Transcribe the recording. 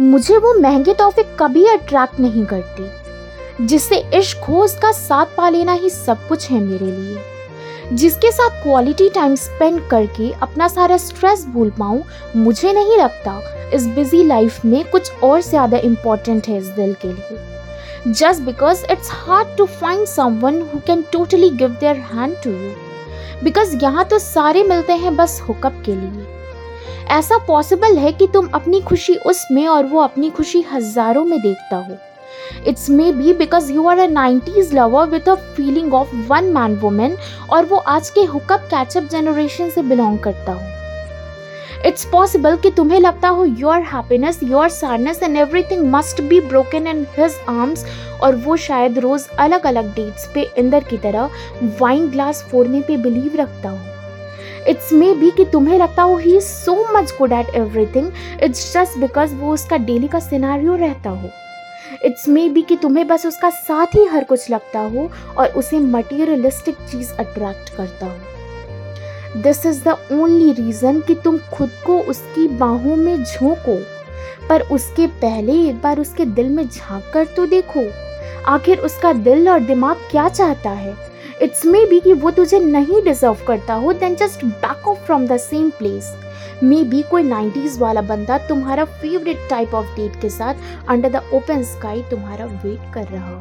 मुझे वो महँगे तोहफे कभी अट्रैक्ट नहीं करते, जिससे इश्क हो उसका साथ पा लेना ही सब कुछ है मेरे लिए। जिसके साथ क्वालिटी टाइम स्पेंड करके अपना सारा स्ट्रेस भूल पाऊँ, मुझे नहीं लगता इस बिज़ी लाइफ में कुछ और ज़्यादा इम्पोर्टेंट है इस दिल के लिए। Just because it's hard to find someone who can totally give their hand to you because यहाँ तो सारे मिलते हैं बस हुकअप के लिए। ऐसा पॉसिबल है कि तुम अपनी खुशी उसमें और वो अपनी खुशी हज़ारों में देखता हो। It's may be because you are a nineties lover with a feeling of one man women और वो आज के हुकअप कैचअप जनरेशन से बिलोंग करता हो। इट्स पॉसिबल कि तुम्हें लगता हो your happiness your sadness and everything must be broken in his arms और वो शायद रोज अलग अलग डेट्स पे, इंदर की तरह वाइन ग्लास फोड़ने पे बिलीव रखता हो। इट्स मे बी कि तुम्हें लगता हो ही so much good at everything it's just because वो उसका डेली का सिनारियो रहता हो. इट्स मे बी कि तुम्हें बस उसका साथ ही हर कुछ लगता हो और उसे मटीरियलिस्टिक चीज़ अट्रैक्ट करता हो. This is the only reason कि तुम खुद को उसकी बाहों में झोंको. पर उसके पहले एक बार उसके दिल में झाँक कर तो देखो. आखिर उसका दिल और दिमाग क्या चाहता है? इट्स मे बी कि वो तुझे नहीं डिजर्व करता हो then just back off from the same place may be कोई नाइन्टीज़ वाला बंदा तुम्हारा फेवरेट टाइप ऑफ़ डेट के साथ अंडर द ओपन स्काई तुम्हारा वेट कर रहा हो।